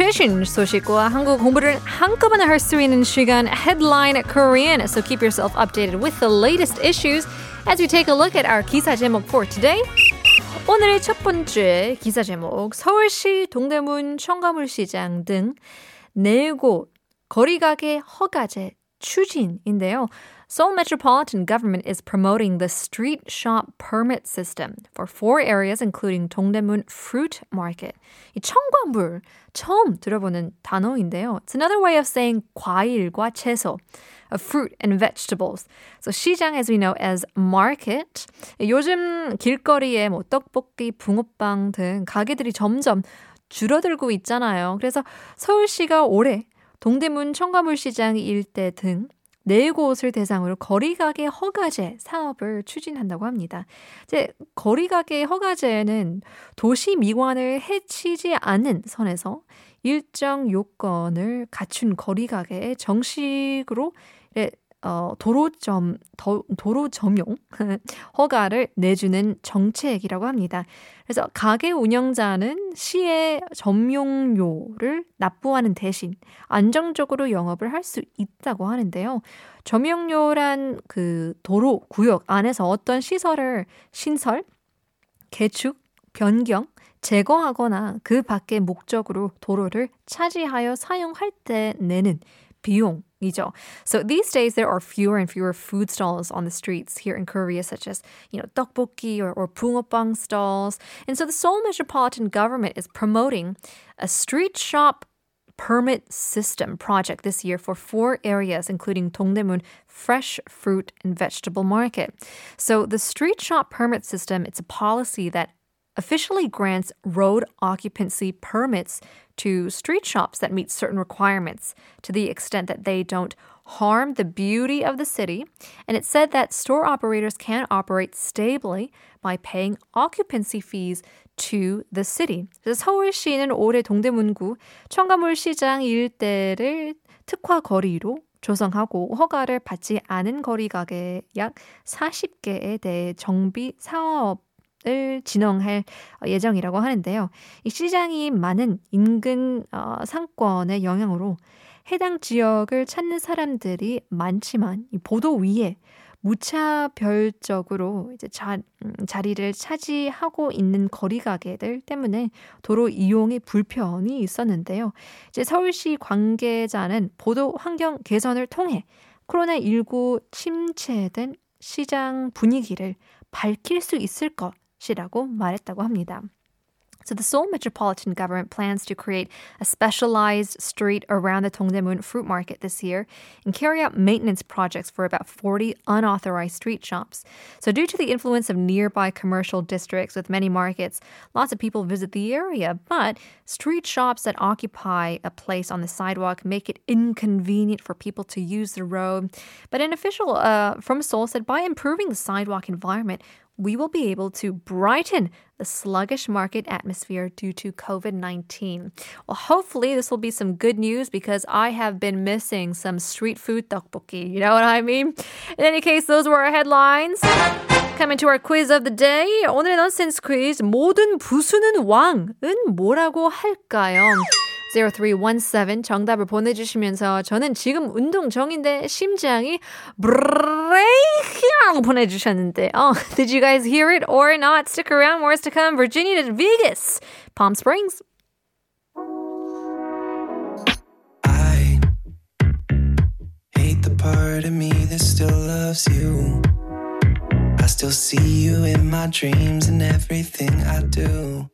최신 소식과 한국 공부를 한꺼번에 할 수 있는 시간 Headline Korean. So keep yourself updated with the latest issues as we take a look at our 기사 제목 for today. 오늘의 첫 번째 기사 제목 서울시 동대문 청가물시장 등 네곳 거리가게 허가제 추진인데요. Seoul Metropolitan Government is promoting the street shop permit system for four areas including 동대문 Fruit Market. 이 청과물 처음 들어보는 단어인데요. It's another way of saying 과일과 채소. Of fruit and vegetables. So 시장 as we know as market. 요즘 길거리에 뭐 떡볶이, 붕어빵 등 가게들이 점점 줄어들고 있잖아요. 그래서 서울시가 올해 동대문 청가물시장 일대 등 네 곳을 대상으로 거리가게 허가제 사업을 추진한다고 합니다. 이제 거리가게 허가제는 도시 미관을 해치지 않는 선에서 일정 요건을 갖춘 거리가게에 정식으로 어, 도로점, 도, 도로 점용 허가를 내주는 정책이라고 합니다. 그래서 가게 운영자는 시의 점용료를 납부하는 대신 안정적으로 영업을 할 수 있다고 하는데요. 점용료란 그 도로 구역 안에서 어떤 시설을 신설, 개축, 변경, 제거하거나 그 밖의 목적으로 도로를 차지하여 사용할 때 내는 비용이죠. So these days there are fewer and fewer food stalls on the streets here in Korea, such as you know tteokbokki or, or 붕어빵 stalls. And so the Seoul Metropolitan Government is promoting a street shop permit system project this year for four areas, including Dongdaemun Fresh Fruit and Vegetable Market. So the street shop permit system, it's a policy that officially grants road occupancy permits to street shops that meet certain requirements to the extent that they don't harm the beauty of the city. And it said that store operators can operate stably by paying occupancy fees to the city. 그래서 서울시는 올해 동대문구 청과물 시장 일대를 특화 거리로 조성하고 허가를 받지 않은 거리 가게 약 40개에 대해 정비 사업 을 진행할 예정이라고 하는데요. 이 시장이 많은 인근 어, 상권의 영향으로 해당 지역을 찾는 사람들이 많지만 이 보도 위에 무차별적으로 이제 자, 음, 자리를 차지하고 있는 거리 가게들 때문에 도로 이용에 불편이 있었는데요. 이제 서울시 관계자는 보도 환경 개선을 통해 코로나19 침체된 시장 분위기를 밝힐 수 있을 것 시라고 말했다고 합니다. So the Seoul Metropolitan Government plans to create a specialized street around the Dongdaemun Fruit Market this year and carry out maintenance projects for about 40 unauthorized street shops. So due to the influence of nearby commercial districts with many markets, lots of people visit the area, but street shops that occupy a place on the sidewalk make it inconvenient for people to use the road. But an official uh, from Seoul said by improving the sidewalk environment, we will be able to brighten the sluggish market atmosphere due to COVID 19. Well, hopefully, this will be some good news because I have been missing some street food tteokbokki. You know what I mean? In any case, those were our headlines. Coming to our quiz of the day. 오늘의 nonsense quiz. 모든 부수는 왕은 뭐라고 할까요? 0317 정답을 보내주시면서 저는 지금 운동 중인데 심장이 브레 이킹 보내주셨는데 oh, did you guys hear it or not? Stick around, more is to come. Virginia to Vegas, Palm Springs. I hate the part of me that still loves you. I still see you in my dreams and everything I do.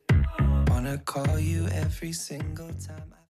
Wanna call you every single time.